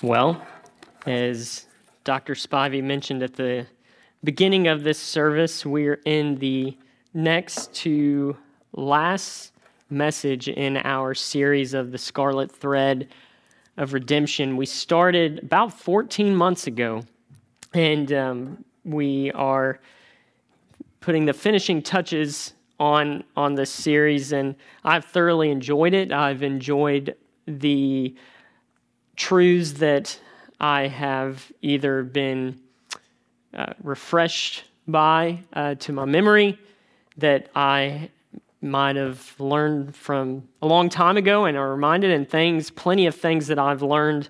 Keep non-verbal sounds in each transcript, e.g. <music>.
Well, as Dr. Spivey mentioned at the beginning of this service, we're in the next to last message in our series of the Scarlet Thread of Redemption. We started about 14 months ago, and um, we are putting the finishing touches on on this series, and I've thoroughly enjoyed it. I've enjoyed the truths that I have either been uh, refreshed by uh, to my memory that I might have learned from a long time ago and are reminded, and things, plenty of things that I've learned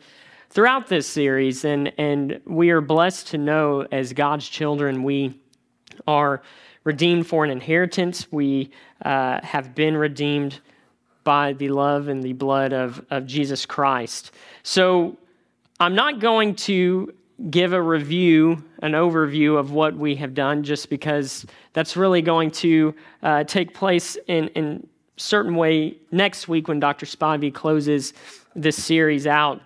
throughout this series. And, and we are blessed to know as God's children, we are redeemed for an inheritance. We uh, have been redeemed by the love and the blood of, of Jesus Christ. So I'm not going to give a review, an overview of what we have done, just because that's really going to uh, take place in, in certain way next week when Dr. Spivey closes this series out.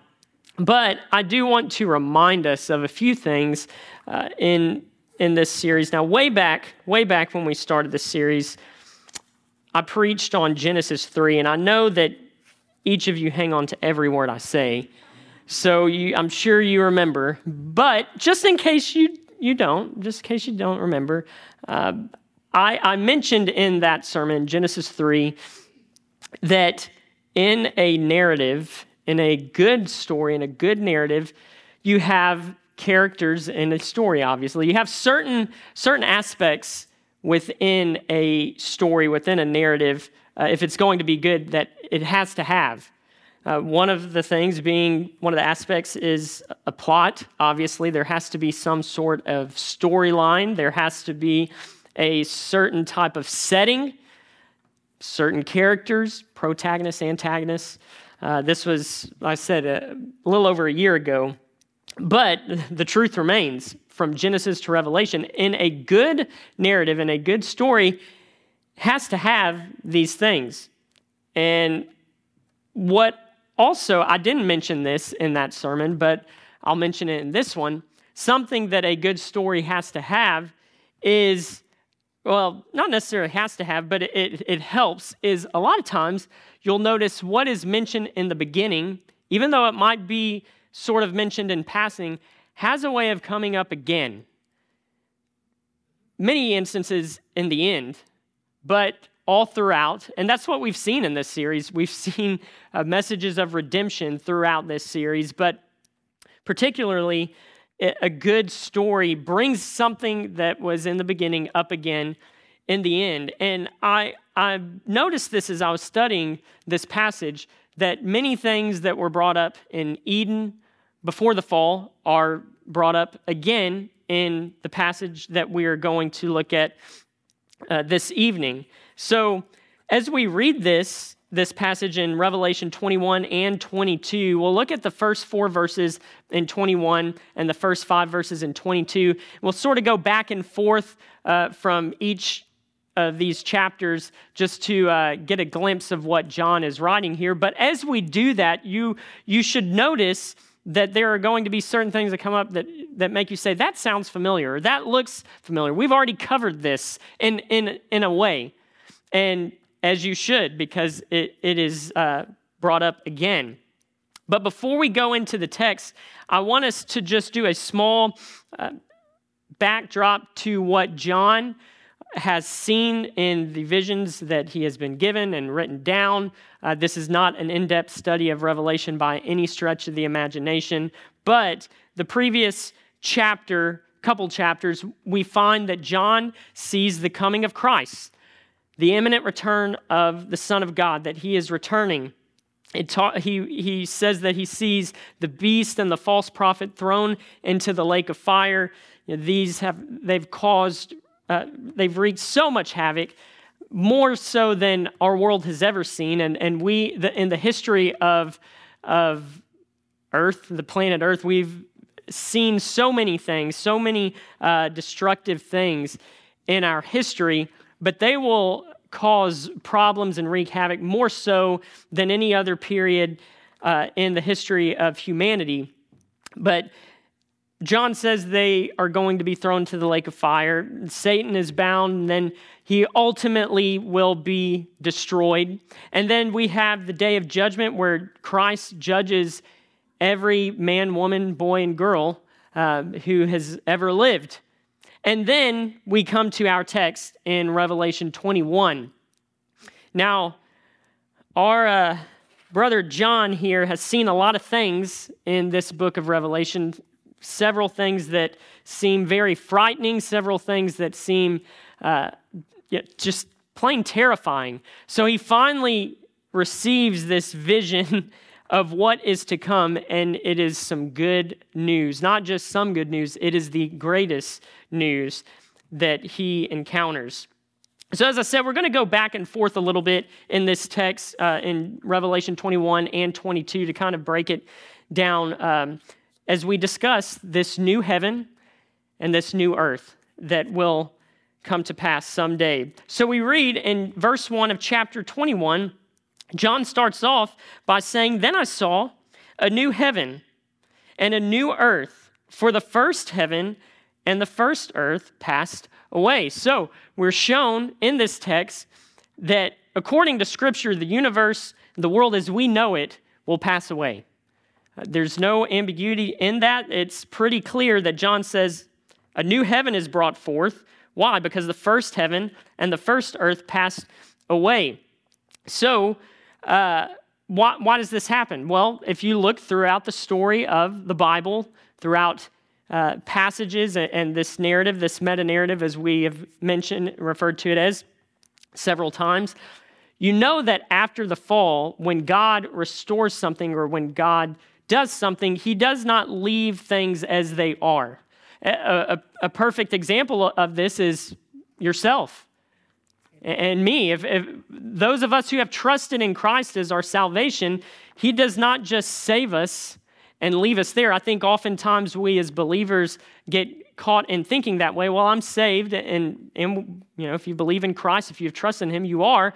But I do want to remind us of a few things uh, in in this series. Now, way back, way back when we started this series, I preached on Genesis 3, and I know that each of you hang on to every word I say. So you, I'm sure you remember. But just in case you, you don't, just in case you don't remember, uh, I, I mentioned in that sermon, Genesis 3, that in a narrative, in a good story, in a good narrative, you have characters in a story, obviously. You have certain, certain aspects within a story, within a narrative, uh, if it's going to be good, that it has to have. Uh, one of the things being, one of the aspects is a plot. Obviously, there has to be some sort of storyline, there has to be a certain type of setting, certain characters, protagonists, antagonists. Uh, this was, I said, a little over a year ago. But <laughs> the truth remains from Genesis to Revelation, in a good narrative, in a good story, has to have these things. And what also, I didn't mention this in that sermon, but I'll mention it in this one. Something that a good story has to have is, well, not necessarily has to have, but it, it, helps, is a lot of times you'll notice what is mentioned in the beginning, even though it might be sort of mentioned in passing, has a way of coming up again. Many instances in the end, but all throughout. And that's what we've seen in this series. We've <laughs> seen uh, messages of redemption throughout this series, but particularly a good story brings something that was in the beginning up again in the end. And I, I noticed this as I was studying this passage that many things that were brought up in Eden before the fall are brought up again in the passage that we are going to look at uh, this evening. So, as we read this, this passage in Revelation 21 and 22, we'll look at the first four verses in 21 and the first five verses in 22. We'll sort of go back and forth uh, from each of these chapters just to uh, get a glimpse of what John is writing here. But as we do that, you, you should notice that there are going to be certain things that come up that, that make you say, that sounds familiar, that looks familiar. We've already covered this in, in, in a way, and as you should, because it, it is uh, brought up again. But before we go into the text, I want us to just do a small uh, backdrop to what John has seen in the visions that he has been given and written down. Uh, this is not an in depth study of Revelation by any stretch of the imagination, but the previous chapter, couple chapters, we find that John sees the coming of Christ, the imminent return of the Son of God, that he is returning. Ta- he, he says that he sees the beast and the false prophet thrown into the lake of fire. You know, these have they've caused uh, they've wreaked so much havoc, more so than our world has ever seen. And, and we, the, in the history of, of Earth, the planet Earth, we've seen so many things, so many uh, destructive things in our history, but they will cause problems and wreak havoc more so than any other period uh, in the history of humanity. But John says they are going to be thrown to the lake of fire. Satan is bound, and then he ultimately will be destroyed. And then we have the day of judgment where Christ judges every man, woman, boy, and girl uh, who has ever lived. And then we come to our text in Revelation 21. Now, our uh, brother John here has seen a lot of things in this book of Revelation several things that seem very frightening, several things that seem uh, just plain terrifying. So he finally receives this vision <laughs> of what is to come, and it is some good news. Not just some good news, it is the greatest news that he encounters. So, as I said, we're going to go back and forth a little bit in this text uh, in Revelation 21 and 22 to kind of break it down. Um, as we discuss this new heaven and this new earth that will come to pass someday. So we read in verse 1 of chapter 21, John starts off by saying, Then I saw a new heaven and a new earth, for the first heaven and the first earth passed away. So we're shown in this text that according to Scripture, the universe, the world as we know it, will pass away. There's no ambiguity in that. It's pretty clear that John says a new heaven is brought forth. Why? Because the first heaven and the first earth passed away. So, uh, why, why, does this happen? Well, if you look throughout the story of the Bible, throughout uh, passages and, and this narrative, this meta narrative, as we have mentioned, referred to it as several times, you know that after the fall, when God restores something or when God does something, he does not leave things as they are. A, a, a perfect example of this is yourself and me. If, if, those of us who have trusted in Christ as our salvation, He does not just save us and leave us there. I think oftentimes we as believers get caught in thinking that way. Well, I'm saved, and, and you know, if you believe in Christ, if you've trusted in Him, you are.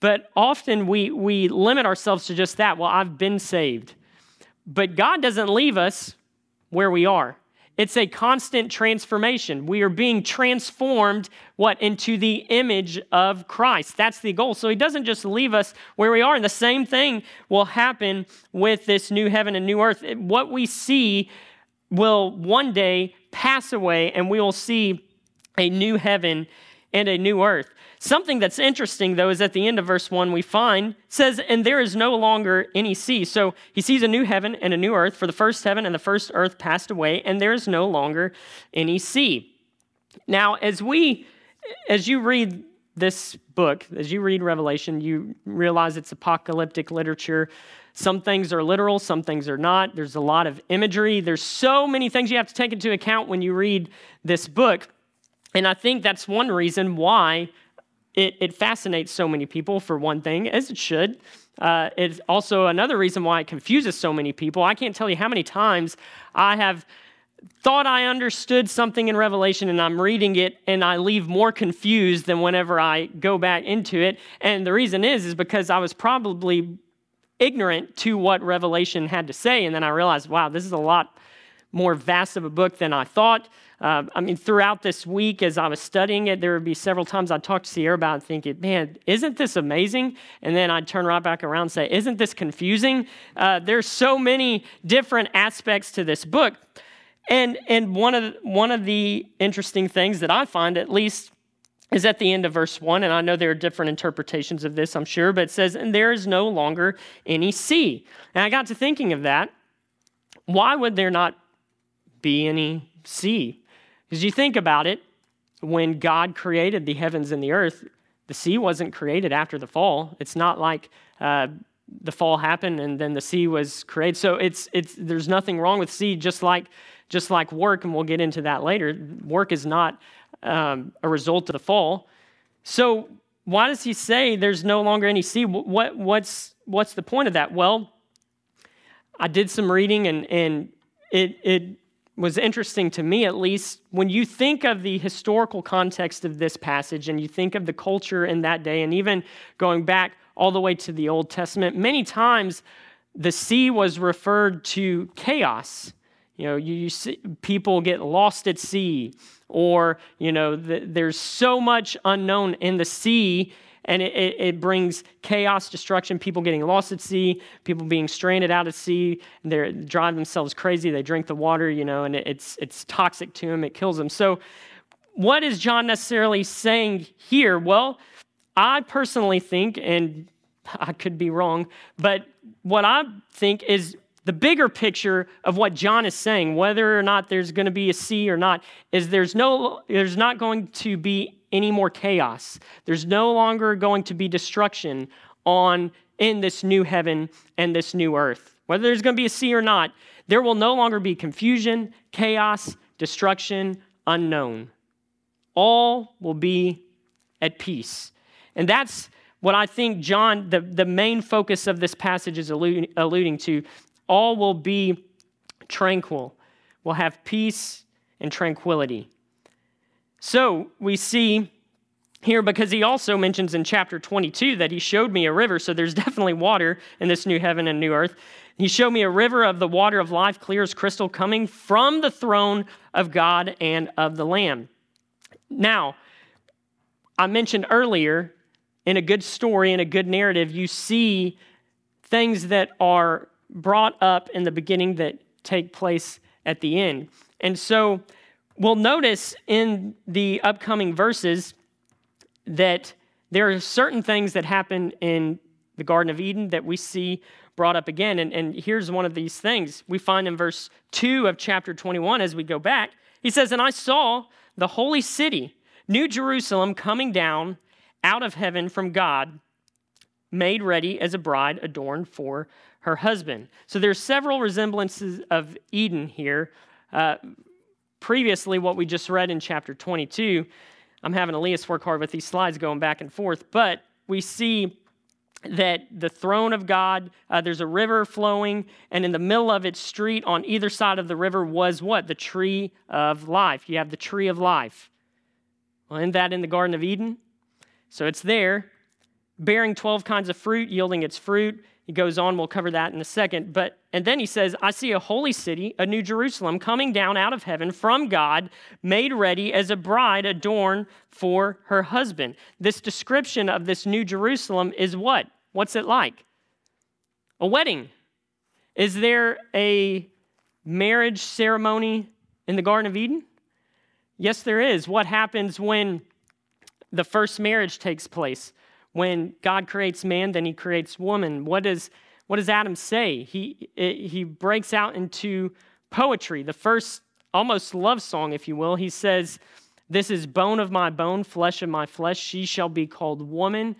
But often we, we limit ourselves to just that. Well, I've been saved. But God doesn't leave us where we are. It's a constant transformation. We are being transformed what into the image of Christ. That's the goal. So he doesn't just leave us where we are. And the same thing will happen with this new heaven and new earth. What we see will one day pass away and we will see a new heaven and a new earth. Something that's interesting, though, is at the end of verse 1, we find says, And there is no longer any sea. So he sees a new heaven and a new earth, for the first heaven and the first earth passed away, and there is no longer any sea. Now, as we, as you read this book, as you read Revelation, you realize it's apocalyptic literature. Some things are literal, some things are not. There's a lot of imagery. There's so many things you have to take into account when you read this book. And I think that's one reason why it, it fascinates so many people, for one thing, as it should. Uh, it's also another reason why it confuses so many people. I can't tell you how many times I have thought I understood something in Revelation and I'm reading it and I leave more confused than whenever I go back into it. And the reason is is because I was probably ignorant to what Revelation had to say and then I realized, wow, this is a lot more vast of a book than I thought. Uh, I mean, throughout this week, as I was studying it, there would be several times I'd talk to Sierra about it thinking, man, isn't this amazing? And then I'd turn right back around and say, isn't this confusing? Uh, there's so many different aspects to this book. And, and one, of the, one of the interesting things that I find, at least, is at the end of verse 1. And I know there are different interpretations of this, I'm sure, but it says, And there is no longer any sea. And I got to thinking of that. Why would there not be any sea? Because you think about it, when God created the heavens and the earth, the sea wasn't created after the fall. It's not like uh, the fall happened and then the sea was created. So it's, it's, there's nothing wrong with sea, just like, just like work, and we'll get into that later. Work is not um, a result of the fall. So why does he say there's no longer any sea? What, what's, what's the point of that? Well, I did some reading and, and it, it was interesting to me, at least, when you think of the historical context of this passage and you think of the culture in that day, and even going back all the way to the Old Testament, many times the sea was referred to chaos. You know, you, you see people get lost at sea, or, you know, the, there's so much unknown in the sea, and it, it, it, brings chaos, destruction, people getting lost at sea, people being stranded out at sea, they drive themselves crazy, they drink the water, you know, and it, it's, it's toxic to them, it kills them. So, what is John necessarily saying here? Well, I personally think, and <laughs> I could be wrong, but what I think is the bigger picture of what John is saying, whether or not there's going to be a sea or not, is there's no there's not going to be any more chaos. There's no longer going to be destruction on in this new heaven and this new earth. Whether there's going to be a sea or not, there will no longer be confusion, chaos, destruction, unknown. All will be at peace. And that's what I think John, the, the main focus of this passage is alluding, alluding to. All will be tranquil, will have peace and tranquility. So we see here because he also mentions in chapter 22 that he showed me a river, so there's <laughs> definitely water in this new heaven and new earth. He showed me a river of the water of life, clear as crystal, coming from the throne of God and of the Lamb. Now, I mentioned earlier in a good story, in a good narrative, you see things that are brought up in the beginning that take place at the end. And so we'll notice in the upcoming verses that there are certain things that happen in the Garden of Eden that we see brought up again. And, and here's one of these things we find in verse 2 of chapter 21 as we go back. He says, And I saw the holy city, New Jerusalem, coming down out of heaven from God, made ready as a bride adorned for her husband. So there's several resemblances of Eden here. Uh, previously, what we just read in chapter 22, I'm having Elias work hard with these slides going back and forth, but we see that the throne of God, uh, there's a river flowing, and in the middle of its street on either side of the river was what? The tree of life. You have the tree of life. Well, isn't that in the Garden of Eden? So it's there, bearing 12 kinds of fruit, yielding its fruit. He goes on, we'll cover that in a second. But and then he says, I see a holy city, a new Jerusalem, coming down out of heaven from God, made ready as a bride adorned for her husband. This description of this new Jerusalem is what? What's it like? A wedding. Is there a marriage ceremony in the Garden of Eden? Yes, there is. What happens when the first marriage takes place. When God creates man, then he creates woman. What does, what does Adam say? He, he breaks out into poetry, the first almost love song, if you will. He says, This is bone of my bone, flesh of my flesh. She shall be called woman.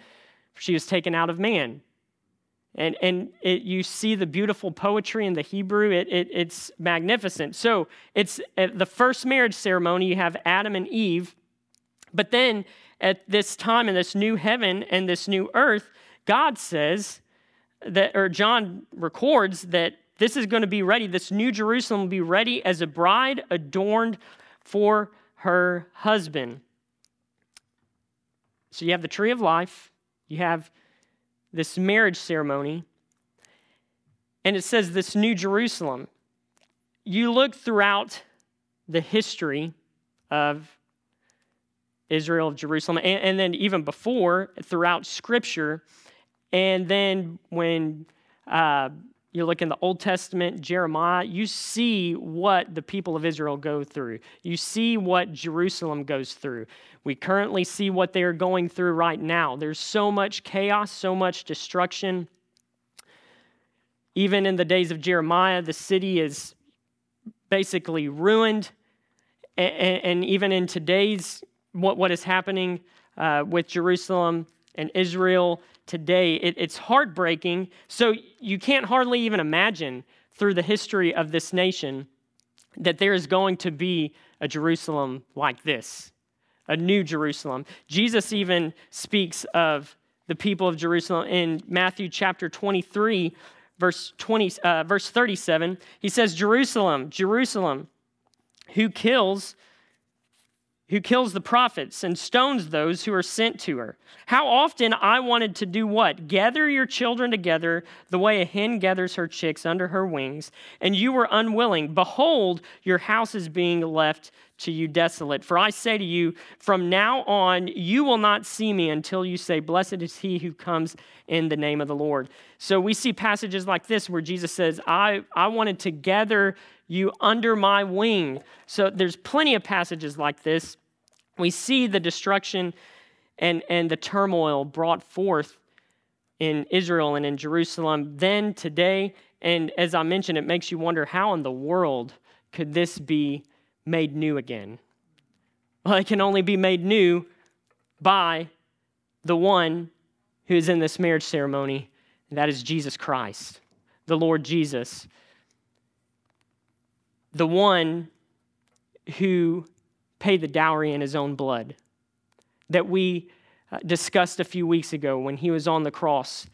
She was taken out of man. And, and it, you see the beautiful poetry in the Hebrew. It, it, it's magnificent. So it's the first marriage ceremony, you have Adam and Eve. But then at this time in this new heaven and this new earth, God says that, or John records that this is going to be ready. This new Jerusalem will be ready as a bride adorned for her husband. So you have the tree of life, you have this marriage ceremony, and it says this new Jerusalem. You look throughout the history of Israel of Jerusalem, and, and then even before throughout Scripture. And then when uh, you look in the Old Testament, Jeremiah, you see what the people of Israel go through. You see what Jerusalem goes through. We currently see what they are going through right now. There's so much chaos, so much destruction. Even in the days of Jeremiah, the city is basically ruined. And, and even in today's what, what is happening uh, with Jerusalem and Israel today, it, it's heartbreaking. So you can't hardly even imagine through the history of this nation that there is going to be a Jerusalem like this, a new Jerusalem. Jesus even speaks of the people of Jerusalem in Matthew chapter 23, verse 20, uh, verse 37. He says, "Jerusalem, Jerusalem, who kills who kills the prophets and stones those who are sent to her. How often I wanted to do what? Gather your children together the way a hen gathers her chicks under her wings, and you were unwilling. Behold, your house is being left to you desolate. For I say to you, from now on, you will not see me until you say, Blessed is he who comes in the name of the Lord. So we see passages like this where Jesus says, I, I wanted to gather you under my wing. So there's plenty of passages like this we see the destruction and, and the turmoil brought forth in Israel and in Jerusalem then, today. And as I mentioned, it makes you wonder how in the world could this be made new again? Well, it can only be made new by the one who is in this marriage ceremony, and that is Jesus Christ, the Lord Jesus, the one who pay the dowry in his own blood that we uh, discussed a few weeks ago when he was on the cross,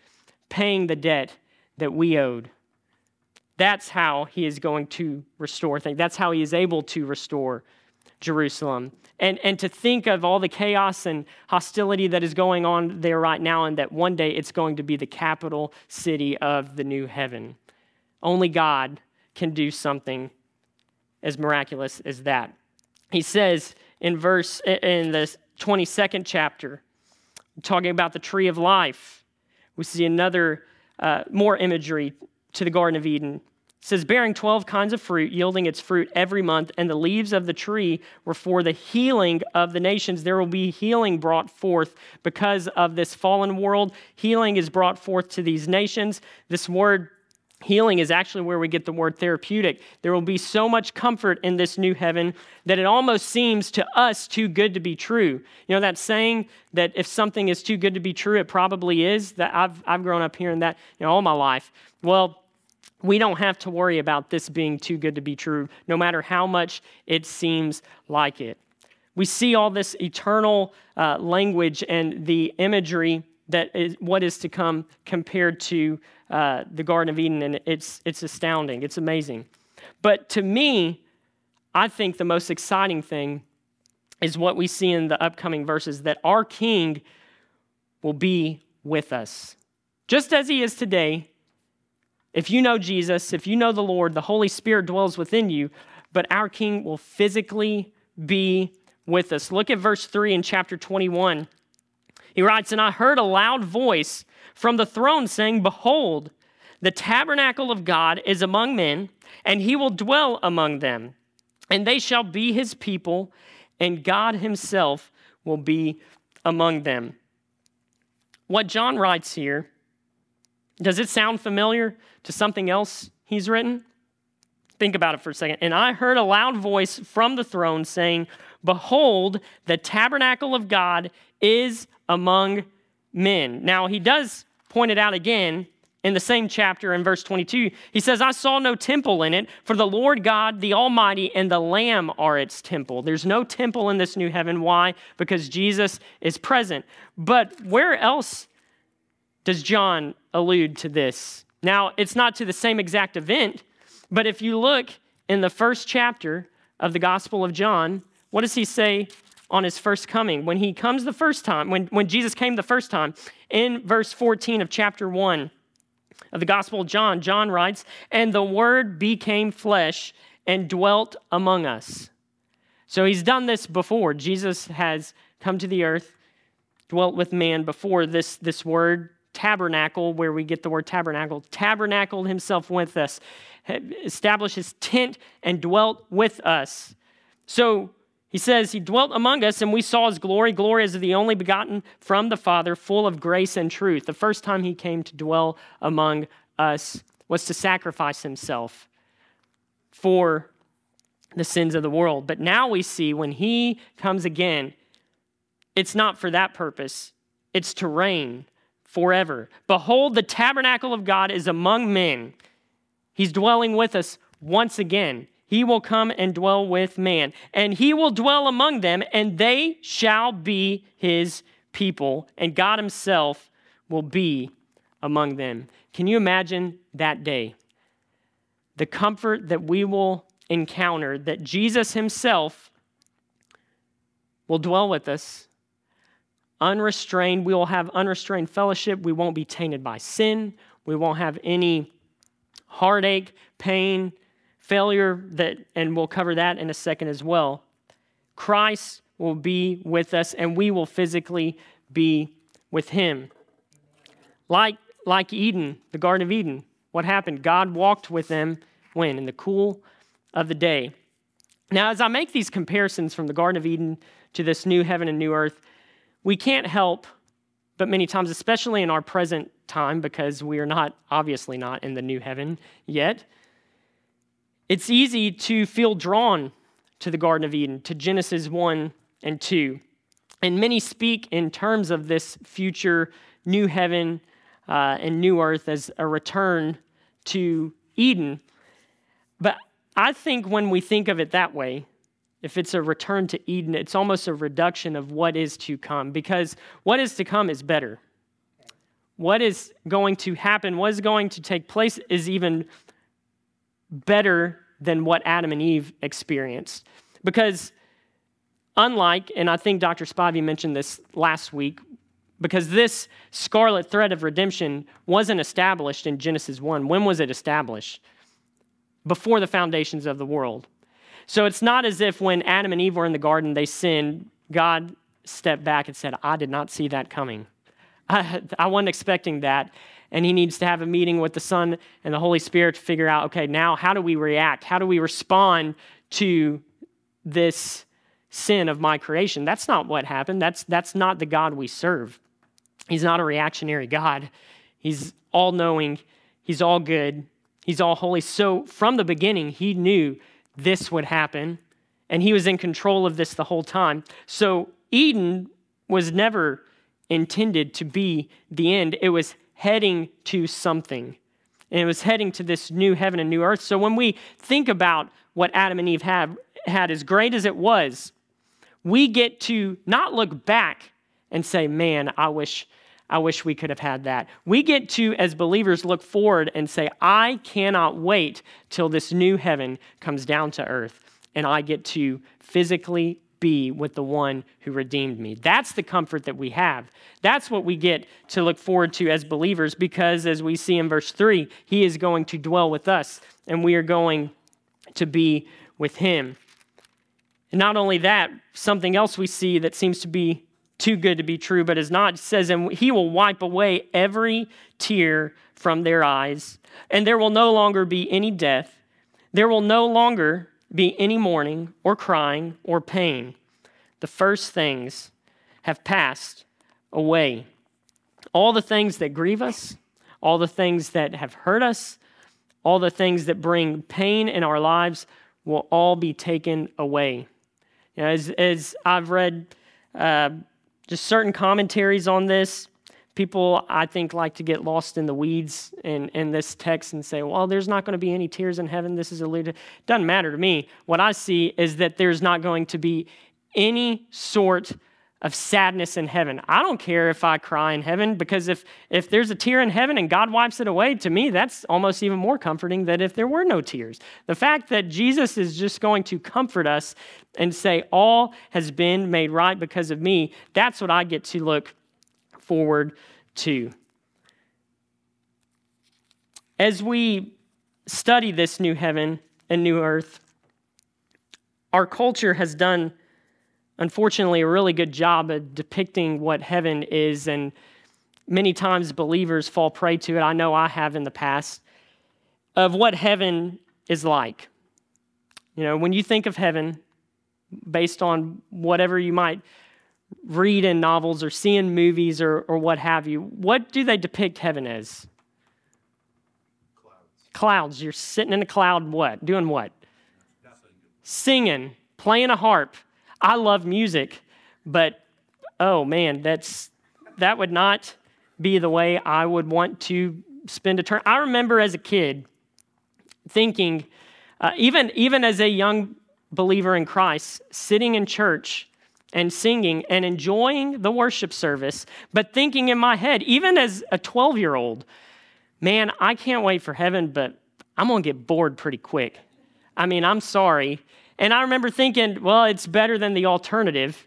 paying the debt that we owed. That's how he is going to restore things. That's how he is able to restore Jerusalem. And, and to think of all the chaos and hostility that is going on there right now, and that one day it's going to be the capital city of the new heaven. Only God can do something as miraculous as that he says in verse in the 22nd chapter talking about the tree of life we see another uh, more imagery to the garden of eden. It says bearing 12 kinds of fruit yielding its fruit every month and the leaves of the tree were for the healing of the nations. There will be healing brought forth because of this fallen world. Healing is brought forth to these nations. This word Healing is actually where we get the word therapeutic. There will be so much comfort in this new heaven that it almost seems to us too good to be true. You know that saying that if something is too good to be true, it probably is? That I've, I've grown up hearing that you know, all my life. Well, we don't have to worry about this being too good to be true, no matter how much it seems like it. We see all this eternal uh, language and the imagery that is what is to come compared to uh, the Garden of Eden, and it's, it's astounding. It's amazing. But to me, I think the most exciting thing is what we see in the upcoming verses that our King will be with us. Just as he is today, if you know Jesus, if you know the Lord, the Holy Spirit dwells within you, but our King will physically be with us. Look at verse 3 in chapter 21. He writes, And I heard a loud voice from the throne saying, Behold, the tabernacle of God is among men, and he will dwell among them. And they shall be his people, and God himself will be among them. What John writes here, does it sound familiar to something else he's written? Think about it for a second. And I heard a loud voice from the throne saying, Behold, the tabernacle of God is among men. Now, he does point it out again in the same chapter in verse 22. He says, I saw no temple in it, for the Lord God, the Almighty, and the Lamb are its temple. There's no temple in this new heaven. Why? Because Jesus is present. But where else does John allude to this? Now, it's not to the same exact event, but if you look in the first chapter of the Gospel of John, what does he say on his first coming. When he comes the first time, when, when Jesus came the first time, in verse 14 of chapter 1 of the Gospel of John, John writes, And the Word became flesh and dwelt among us. So he's done this before. Jesus has come to the earth, dwelt with man before this, this word tabernacle, where we get the word tabernacle, tabernacled himself with us, established his tent and dwelt with us. So he says, He dwelt among us, and we saw his glory. Glory as the only begotten from the Father, full of grace and truth. The first time he came to dwell among us was to sacrifice himself for the sins of the world. But now we see when he comes again, it's not for that purpose, it's to reign forever. Behold, the tabernacle of God is among men. He's dwelling with us once again he will come and dwell with man, and he will dwell among them, and they shall be his people, and God himself will be among them. Can you imagine that day? The comfort that we will encounter, that Jesus himself will dwell with us. Unrestrained, we will have unrestrained fellowship. We won't be tainted by sin. We won't have any heartache, pain, failure that and we'll cover that in a second as well. Christ will be with us and we will physically be with him. Like like Eden, the Garden of Eden. What happened? God walked with them when in the cool of the day. Now, as I make these comparisons from the Garden of Eden to this new heaven and new earth, we can't help but many times, especially in our present time, because we are not, obviously, not in the new heaven yet, it's easy to feel drawn to the Garden of Eden, to Genesis 1 and 2. And many speak in terms of this future new heaven uh, and new earth as a return to Eden. But I think when we think of it that way, if it's a return to Eden, it's almost a reduction of what is to come because what is to come is better. What is going to happen, what is going to take place is even better than what Adam and Eve experienced. Because, unlike, and I think Dr. Spivey mentioned this last week, because this scarlet thread of redemption wasn't established in Genesis 1. When was it established? Before the foundations of the world. So it's not as if when Adam and Eve were in the garden, they sinned, God stepped back and said, I did not see that coming. I, <laughs> I wasn't expecting that. And he needs to have a meeting with the Son and the Holy Spirit to figure out okay, now how do we react? How do we respond to this sin of my creation? That's not what happened. That's, that's not the God we serve. He's not a reactionary God. He's all knowing, He's all good, He's all holy. So from the beginning, He knew this would happen, and he was in control of this the whole time. So Eden was never intended to be the end, it was heading to something. And it was heading to this new heaven and new earth. So when we think about what Adam and Eve have, had, as great as it was, we get to not look back and say, man, I wish. I wish we could have had that. We get to, as believers, look forward and say, I cannot wait till this new heaven comes down to earth and I get to physically be with the one who redeemed me. That's the comfort that we have. That's what we get to look forward to as believers because, as we see in verse 3, he is going to dwell with us and we are going to be with him. And not only that, something else we see that seems to be too good to be true, but is not. Says, and he will wipe away every tear from their eyes, and there will no longer be any death. There will no longer be any mourning or crying or pain. The first things have passed away. All the things that grieve us, all the things that have hurt us, all the things that bring pain in our lives will all be taken away. You know, as, as I've read uh, just certain commentaries on this. People, I think, like to get lost in the weeds in, in this text and say, well, there's not going to be any tears in heaven. This is alluded. Doesn't matter to me. What I see is that there's not going to be any sort of sadness in heaven. I don't care if I cry in heaven because if if there's a tear in heaven and God wipes it away, to me that's almost even more comforting than if there were no tears. The fact that Jesus is just going to comfort us and say all has been made right because of me, that's what I get to look forward to. As we study this new heaven and new earth, our culture has done unfortunately, a really good job at depicting what heaven is, and many times believers fall prey to it. I know I have in the past, of what heaven is like. You know, when you think of heaven, based on whatever you might read in novels or see in movies or, or what have you, what do they depict heaven as? Clouds. Clouds. You're sitting in a cloud, what? Doing what? Nothing. Singing, playing a harp, I love music, but oh man, that's that would not be the way I would want to spend a turn. I remember as a kid thinking, uh, even even as a young believer in Christ, sitting in church and singing and enjoying the worship service, but thinking in my head, even as a 12 year old, man, I can't wait for heaven, but I'm gonna get bored pretty quick. I mean, I'm sorry. And I remember thinking, well, it's better than the alternative.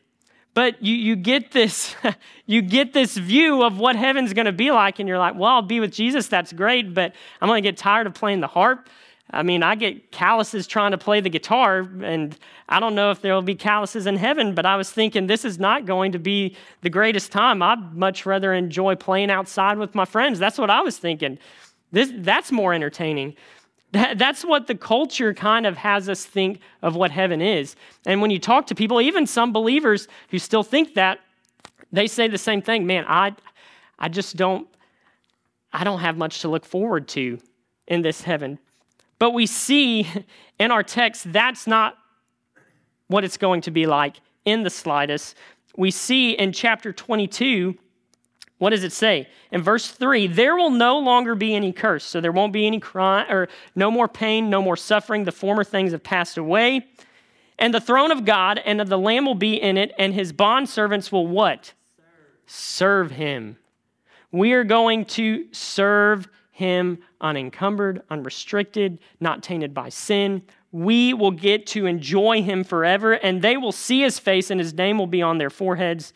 but you, you get this <laughs> you get this view of what heaven's to be like and you're like well i'll be with jesus that's great but i'm to get tired of playing the harp i mean i get calluses trying to play the guitar and i don't know if there will be calluses in heaven but i was thinking this is not going to be the greatest time i'd much rather enjoy playing outside with my friends that's what i was thinking this, that's more entertaining that, that's what the culture kind of has us think of what heaven is. And when you talk to people, even some believers who still think that, they say the same thing. Man, I, I just don't, I don't have much to look forward to in this heaven. But we see in our text that's not what it's going to be like in the slightest. We see in chapter 22 what does it say? In verse 3, there will no longer be any curse. So there won't be any crime or no more pain, no more suffering. The former things have passed away. And the throne of God and of the Lamb will be in it, and his bondservants will what? Serve. serve him. We are going to serve him unencumbered, unrestricted, not tainted by sin. We will get to enjoy him forever, and they will see his face, and his name will be on their foreheads.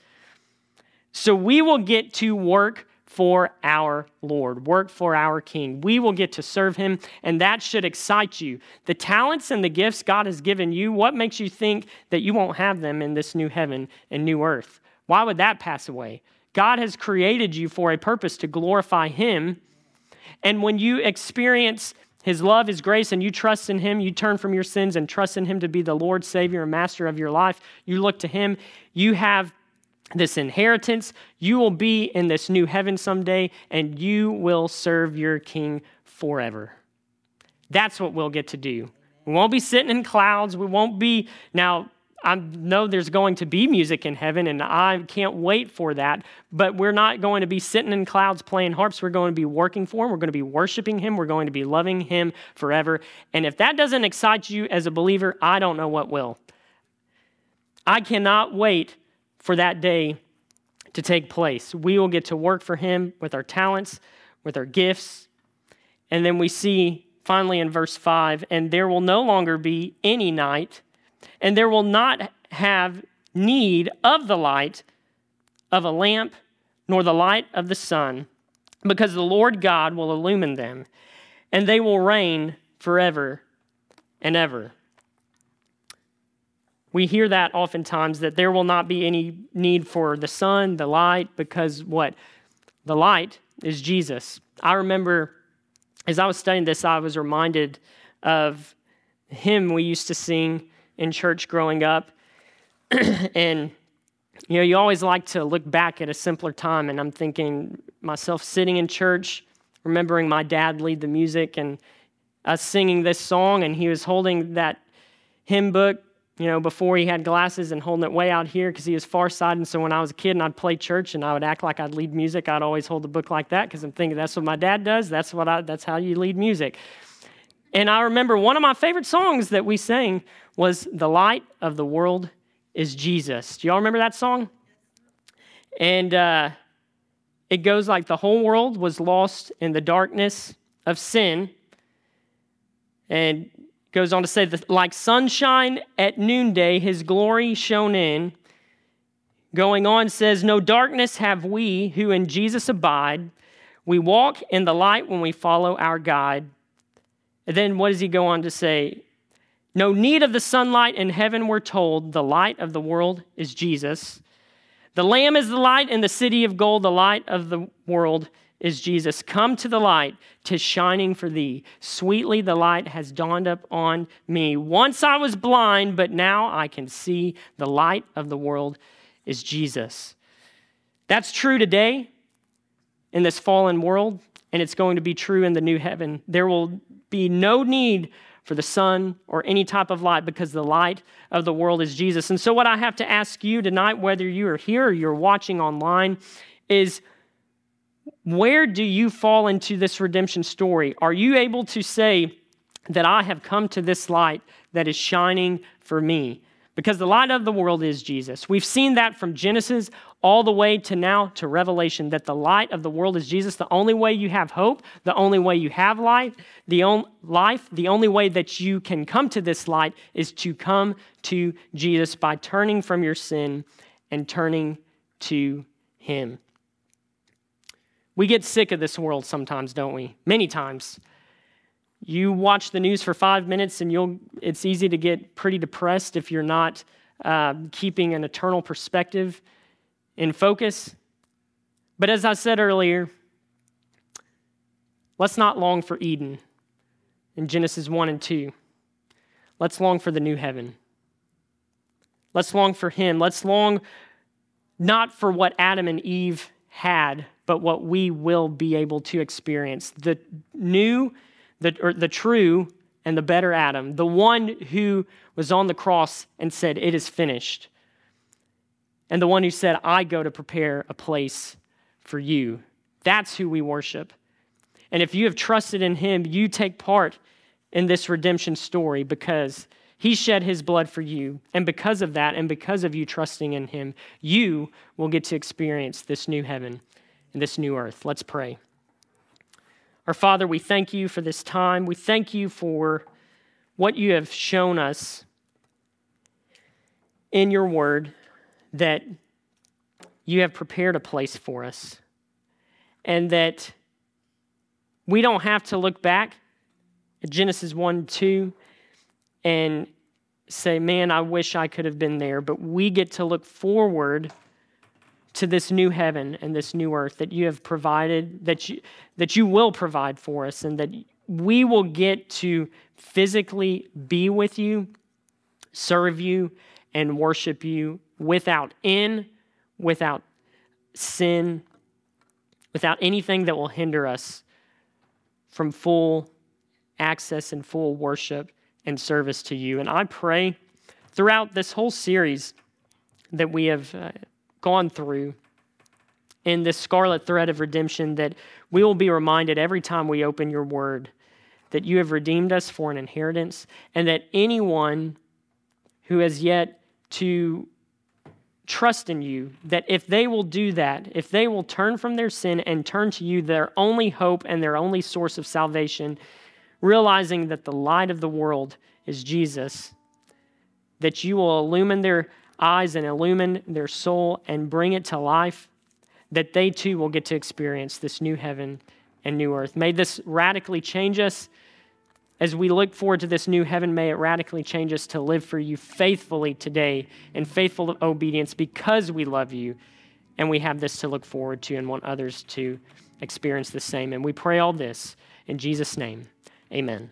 So we will get to work for our Lord, work for our King. We will get to serve Him, and that should excite you. The talents and the gifts God has given you, what makes you think that you won't have them in this new heaven and new earth? Why would that pass away? God has created you for a purpose to glorify Him. And when you experience His love, His grace, and you trust in Him, you turn from your sins and trust in Him to be the Lord, Savior, and Master of your life, you look to Him, you have this inheritance. You will be in this new heaven someday, and you will serve your king forever. That's what we'll get to do. We won't be sitting in clouds. We won't be, now, I know there's going to be music in heaven, and I can't wait for that. But we're not going to be sitting in clouds playing harps. We're going to be working for Him. We're going to be worshiping Him. We're going to be loving Him forever. And if that doesn't excite you as a believer, I don't know what will. I cannot wait for that day to take place. We will get to work for Him with our talents, with our gifts. And then we see finally in verse 5 and there will no longer be any night, and there will not have need of the light of a lamp nor the light of the sun, because the Lord God will illumine them, and they will reign forever and ever. We hear that oftentimes that there will not be any need for the sun, the light, because what? The light is Jesus. I remember as I was studying this, I was reminded of hymn we used to sing in church growing up. <clears throat> and you know, you always like to look back at a simpler time, and I'm thinking myself sitting in church, remembering my dad lead the music and us singing this song, and he was holding that hymn book you know, before he had glasses and holding it way out here because he was farsighted. And so when I was a kid and I'd play church and I would act like I'd lead music, I'd always hold the book like that because I'm thinking that's what my dad does. That's what I, that's how you lead music. And I remember one of my favorite songs that we sang was "The Light of the World is Jesus." Do y'all remember that song? And uh, it goes like the whole world was lost in the darkness of sin, and Goes on to say, that like sunshine at noonday, his glory shone in. Going on, says, No darkness have we who in Jesus abide. We walk in the light when we follow our guide. And then what does he go on to say? No need of the sunlight in heaven, we're told. The light of the world is Jesus. The Lamb is the light in the city of gold. The light of the world is Jesus. Come to the light, tis shining for thee. Sweetly the light has dawned up on me. Once I was blind, but now I can see. The light of the world is Jesus. That's true today in this fallen world, and it's going to be true in the new heaven. There will be no need for the sun or any type of light because the light of the world is Jesus. And so, what I have to ask you tonight, whether you are here or you're watching online, is where do you fall into this redemption story? Are you able to say that I have come to this light that is shining for me? Because the light of the world is Jesus. We've seen that from Genesis all the way to now to Revelation that the light of the world is Jesus. The only way you have hope, the only way you have light, the only life, the only way that you can come to this light is to come to Jesus by turning from your sin and turning to Him. We get sick of this world sometimes, don't we? Many times. You watch the news for five minutes, and you'll, it's easy to get pretty depressed if you're not uh, keeping an eternal perspective in focus. But as I said earlier, let's not long for Eden in Genesis 1 and 2. Let's long for the new heaven. Let's long for Him. Let's long not for what Adam and Eve had, but what we will be able to experience. The new, the, or the true, and the better Adam, the one who was on the cross and said, It is finished. And the one who said, I go to prepare a place for you. That's who we worship. And if you have trusted in him, you take part in this redemption story because he shed his blood for you. And because of that, and because of you trusting in him, you will get to experience this new heaven and this new earth. Let's pray. Our Father, we thank you for this time. We thank you for what you have shown us in your word that you have prepared a place for us and that we don't have to look back at Genesis 1 2 and say, man, I wish I could have been there, but we get to look forward to this new heaven and this new earth that you have provided, that you, that you will provide for us, and that we will get to physically be with you, serve you, and worship you without in, without sin, without anything that will hinder us from full access and full worship and service to you. And I pray throughout this whole series that we have uh, gone through in this scarlet thread of redemption that we will be reminded every time we open your word that you have redeemed us for an inheritance and that anyone who has yet to trust in you, that if they will do that, if they will turn from their sin and turn to you, their only hope and their only source of salvation, realizing that the light of the world is Jesus, that you will illumine their eyes and illumine their soul and bring it to life, that they too will get to experience this new heaven and new earth. May this radically change us. As we look forward to this new heaven, may it radically change us to live for you faithfully today in faithful obedience because we love you and we have this to look forward to and want others to experience the same. And we pray all this in Jesus' name. Amen.